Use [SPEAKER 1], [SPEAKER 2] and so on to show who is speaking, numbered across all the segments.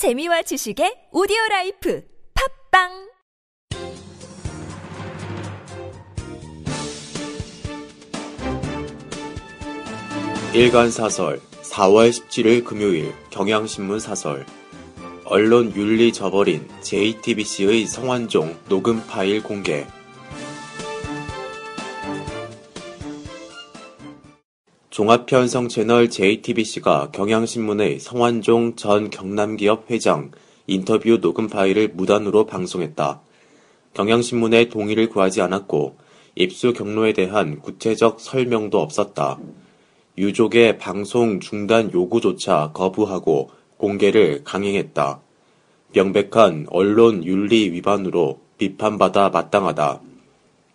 [SPEAKER 1] 재미와 지식의 오디오 라이프 팝빵!
[SPEAKER 2] 일간 사설 4월 17일 금요일 경향신문 사설. 언론 윤리 저버린 JTBC의 성완종 녹음 파일 공개 종합편성 채널 JTBC가 경향신문의 성완종 전 경남기업 회장 인터뷰 녹음 파일을 무단으로 방송했다. 경향신문의 동의를 구하지 않았고 입수 경로에 대한 구체적 설명도 없었다. 유족의 방송 중단 요구조차 거부하고 공개를 강행했다. 명백한 언론 윤리 위반으로 비판받아 마땅하다.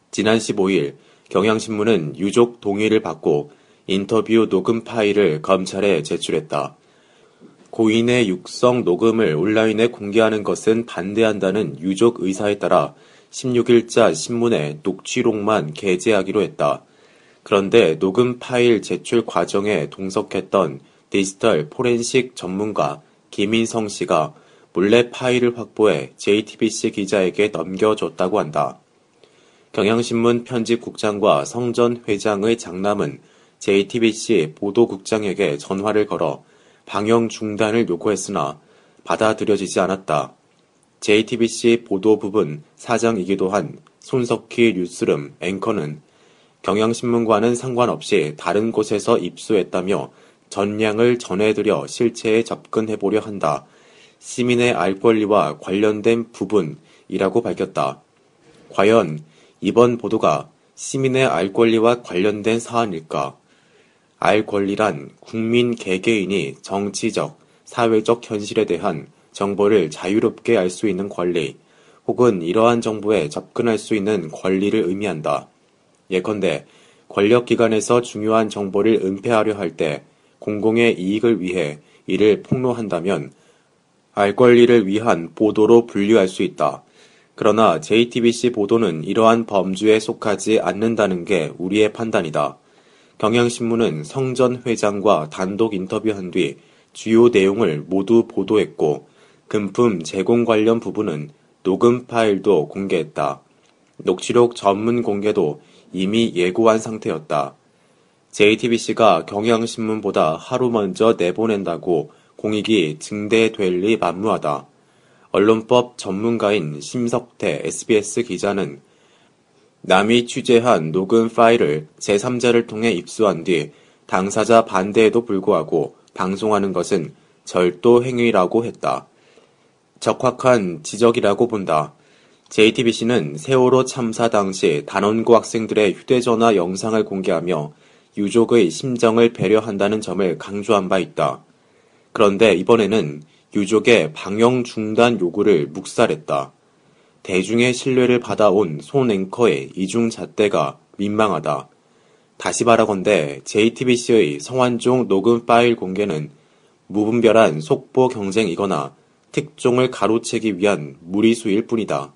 [SPEAKER 2] 지난 15일 경향신문은 유족 동의를 받고 인터뷰 녹음 파일을 검찰에 제출했다. 고인의 육성 녹음을 온라인에 공개하는 것은 반대한다는 유족 의사에 따라 16일자 신문에 녹취록만 게재하기로 했다. 그런데 녹음 파일 제출 과정에 동석했던 디지털 포렌식 전문가 김인성 씨가 몰래 파일을 확보해 JTBC 기자에게 넘겨줬다고 한다. 경향신문 편집국장과 성전 회장의 장남은 JTBC 보도국장에게 전화를 걸어 방영 중단을 요구했으나 받아들여지지 않았다. JTBC 보도부분 사장이기도 한 손석희 뉴스룸 앵커는 경향신문과는 상관없이 다른 곳에서 입수했다며 전량을 전해드려 실체에 접근해보려 한다. 시민의 알 권리와 관련된 부분이라고 밝혔다. 과연 이번 보도가 시민의 알 권리와 관련된 사안일까? 알 권리란 국민 개개인이 정치적, 사회적 현실에 대한 정보를 자유롭게 알 수 있는 권리, 혹은 이러한 정보에 접근할 수 있는 권리를 의미한다. 예컨대 권력기관에서 중요한 정보를 은폐하려 할 때 공공의 이익을 위해 이를 폭로한다면 알 권리를 위한 보도로 분류할 수 있다. 그러나 JTBC 보도는 이러한 범주에 속하지 않는다는 게 우리의 판단이다. 경향신문은 성 전 회장과 단독 인터뷰한 뒤 주요 내용을 모두 보도했고 금품 제공 관련 부분은 녹음 파일도 공개했다. 녹취록 전문 공개도 이미 예고한 상태였다. JTBC가 경향신문보다 하루 먼저 내보낸다고 공익이 증대될 리 만무하다. 언론법 전문가인 심석태 SBS 기자는 남이 취재한 녹음 파일을 제3자를 통해 입수한 뒤 당사자 반대에도 불구하고 방송하는 것은 절도 행위라고 했다. 적확한 지적이라고 본다. JTBC는 세월호 참사 당시 단원고 학생들의 휴대전화 영상을 공개하며 유족의 심정을 배려한다는 점을 강조한 바 있다. 그런데 이번에는 유족의 방영 중단 요구를 묵살했다. 대중의 신뢰를 받아온 손 앵커의 이중 잣대가 민망하다. 다시 바라건대 JTBC의 성완종 녹음 파일 공개는 무분별한 속보 경쟁이거나 특종을 가로채기 위한 무리수일 뿐이다.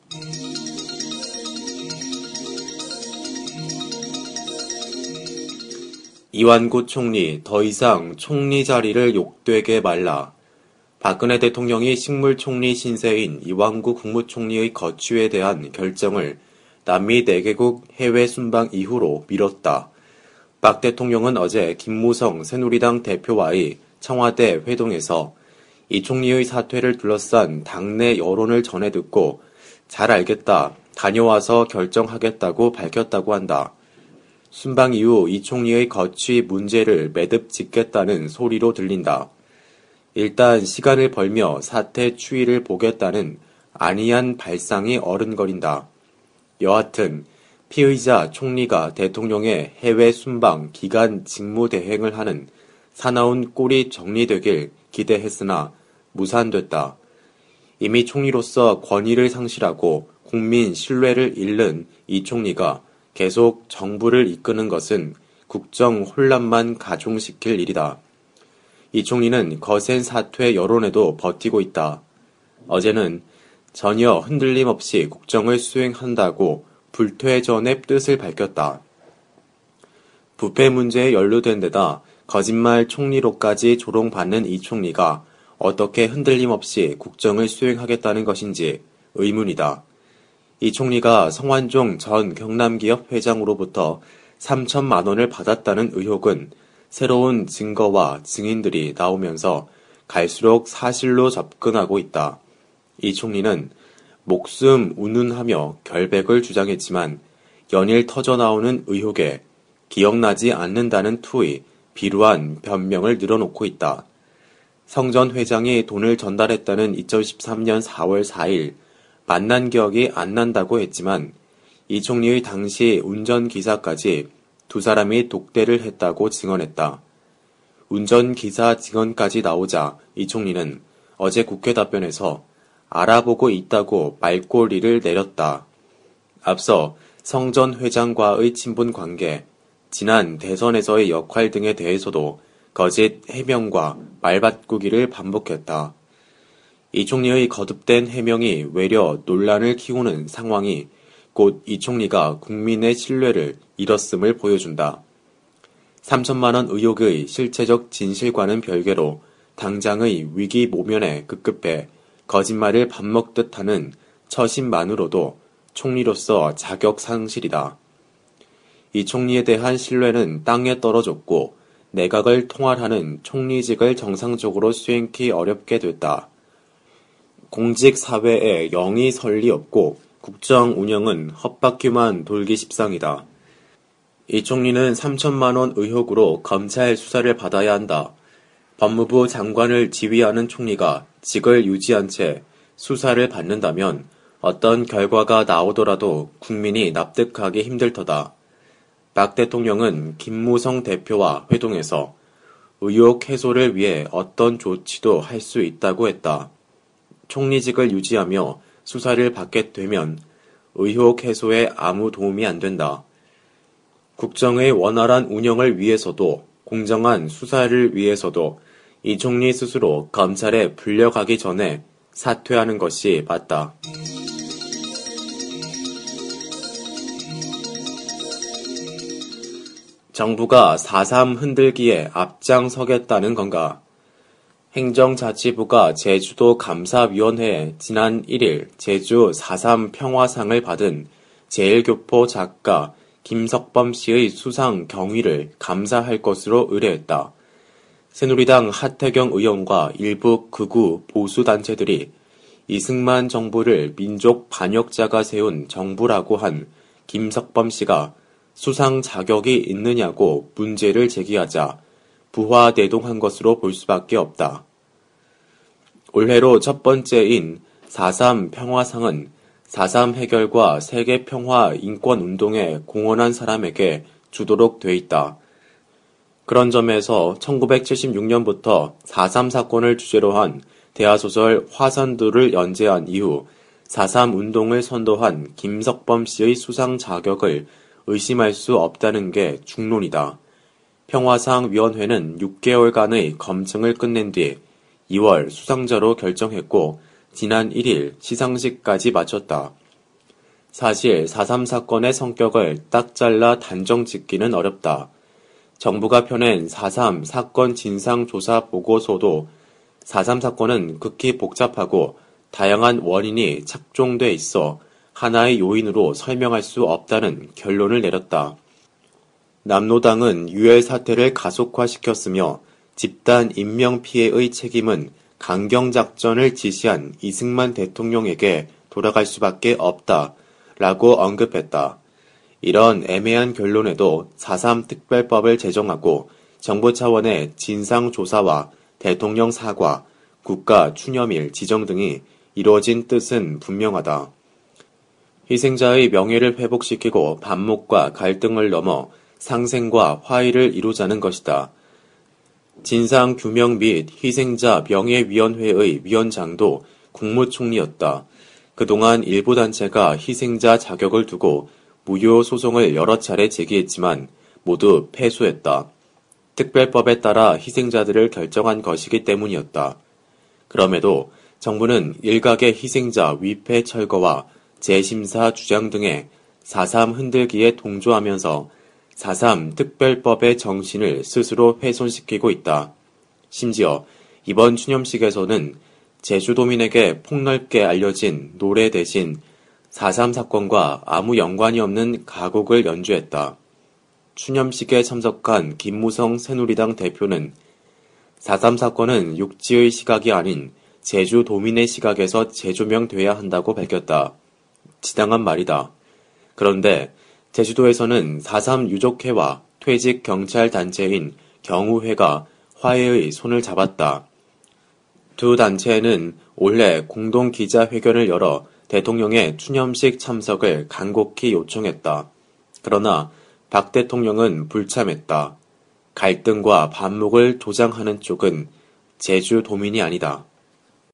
[SPEAKER 2] 이완구 총리 더 이상 총리 자리를 욕되게 말라. 박근혜 대통령이 식물총리 신세인 이완구 국무총리의 거취에 대한 결정을 남미 4개국 해외 순방 이후로 미뤘다. 박 대통령은 어제 김무성 새누리당 대표와의 청와대 회동에서 이 총리의 사퇴를 둘러싼 당내 여론을 전해 듣고 잘 알겠다. 다녀와서 결정하겠다고 밝혔다고 한다. 순방 이후 이 총리의 거취 문제를 매듭 짓겠다는 소리로 들린다. 일단 시간을 벌며 사태 추이를 보겠다는 안이한 발상이 어른거린다. 여하튼 피의자 총리가 대통령의 해외 순방 기간 직무 대행을 하는 사나운 꼴이 정리되길 기대했으나 무산됐다. 이미 총리로서 권위를 상실하고 국민 신뢰를 잃는 이 총리가 계속 정부를 이끄는 것은 국정 혼란만 가중시킬 일이다. 이 총리는 거센 사퇴 여론에도 버티고 있다. 어제는 전혀 흔들림 없이 국정을 수행한다고 불퇴 전의 뜻을 밝혔다. 부패 문제에 연루된 데다 거짓말 총리로까지 조롱받는 이 총리가 어떻게 흔들림 없이 국정을 수행하겠다는 것인지 의문이다. 이 총리가 성완종 전 경남기업 회장으로부터 3천만 원을 받았다는 의혹은 새로운 증거와 증인들이 나오면서 갈수록 사실로 접근하고 있다. 이 총리는 목숨 운운하며 결백을 주장했지만 연일 터져나오는 의혹에 기억나지 않는다는 투의 비루한 변명을 늘어놓고 있다. 성전 회장이 돈을 전달했다는 2013년 4월 4일 만난 기억이 안 난다고 했지만 이 총리의 당시 운전기사까지 두 사람이 독대를 했다고 증언했다. 운전기사 증언까지 나오자 이 총리는 어제 국회 답변에서 알아보고 있다고 말꼬리를 내렸다. 앞서 성 전 회장과의 친분 관계, 지난 대선에서의 역할 등에 대해서도 거짓 해명과 말바꾸기를 반복했다. 이 총리의 거듭된 해명이 외려 논란을 키우는 상황이 곧 이 총리가 국민의 신뢰를 잃었음을 보여준다. 3천만 원 의혹의 실체적 진실과는 별개로 당장의 위기 모면에 급급해 거짓말을 밥 먹듯 하는 처신만으로도 총리로서 자격 상실이다. 이 총리에 대한 신뢰는 땅에 떨어졌고 내각을 통할하는 총리직을 정상적으로 수행키 어렵게 됐다. 공직 사회에 영이 설리 없고 국정 운영은 헛바퀴만 돌기 십상이다. 이 총리는 3천만 원 의혹으로 검찰 수사를 받아야 한다. 법무부 장관을 지휘하는 총리가 직을 유지한 채 수사를 받는다면 어떤 결과가 나오더라도 국민이 납득하기 힘들 터다. 박 대통령은 김무성 대표와 회동해서 의혹 해소를 위해 어떤 조치도 할 수 있다고 했다. 총리직을 유지하며 수사를 받게 되면 의혹 해소에 아무 도움이 안 된다. 국정의 원활한 운영을 위해서도 공정한 수사를 위해서도 이 총리 스스로 검찰에 불려가기 전에 사퇴하는 것이 맞다. 정부가 4.3 흔들기에 앞장서겠다는 건가? 행정자치부가 제주도 감사위원회에 지난 1일 제주 4.3 평화상을 받은 제일교포 작가 김석범 씨의 수상 경위를 감사할 것으로 의뢰했다. 새누리당 하태경 의원과 일부 극우 보수단체들이 이승만 정부를 민족 반역자가 세운 정부라고 한 김석범 씨가 수상 자격이 있느냐고 문제를 제기하자 부화대동한 것으로 볼 수밖에 없다. 올해로 첫 번째인 4.3 평화상은 4.3 해결과 세계 평화 인권 운동에 공헌한 사람에게 주도록 돼 있다. 그런 점에서 1976년부터 4.3 사건을 주제로 한 대하소설 화산들을 연재한 이후 4.3 운동을 선도한 김석범 씨의 수상 자격을 의심할 수 없다는 게 중론이다. 평화상 위원회는 6개월간의 검증을 끝낸 뒤 2월 수상자로 결정했고 지난 1일 시상식까지 마쳤다. 사실 4.3 사건의 성격을 딱 잘라 단정 짓기는 어렵다. 정부가 펴낸 4.3 사건 진상조사 보고서도 4.3 사건은 극히 복잡하고 다양한 원인이 착종돼 있어 하나의 요인으로 설명할 수 없다는 결론을 내렸다. 남노당은 유혈 사태를 가속화시켰으며 집단 인명 피해의 책임은 강경 작전을 지시한 이승만 대통령에게 돌아갈 수밖에 없다. 라고 언급했다. 이런 애매한 결론에도 4.3 특별법을 제정하고 정부 차원의 진상조사와 대통령 사과, 국가 추념일 지정 등이 이루어진 뜻은 분명하다. 희생자의 명예를 회복시키고 반목과 갈등을 넘어 상생과 화해를 이루자는 것이다. 진상 규명 및 희생자 명예위원회의 위원장도 국무총리였다. 그동안 일부 단체가 희생자 자격을 두고 무효 소송을 여러 차례 제기했지만 모두 패소했다. 특별법에 따라 희생자들을 결정한 것이기 때문이었다. 그럼에도 정부는 일각의 희생자 위패 철거와 재심사 주장 등의 4.3 흔들기에 동조하면서 4.3 특별법의 정신을 스스로 훼손시키고 있다. 심지어 이번 추념식에서는 제주도민에게 폭넓게 알려진 노래 대신 4.3 사건과 아무 연관이 없는 가곡을 연주했다. 추념식에 참석한 김무성 새누리당 대표는 4.3 사건은 육지의 시각이 아닌 제주도민의 시각에서 재조명돼야 한다고 밝혔다. 지당한 말이다. 그런데 제주도에서는 4.3 유족회와 퇴직 경찰 단체인 경우회가 화해의 손을 잡았다. 두 단체는 올해 공동 기자회견을 열어 대통령의 추념식 참석을 간곡히 요청했다. 그러나 박 대통령은 불참했다. 갈등과 반목을 조장하는 쪽은 제주도민이 아니다.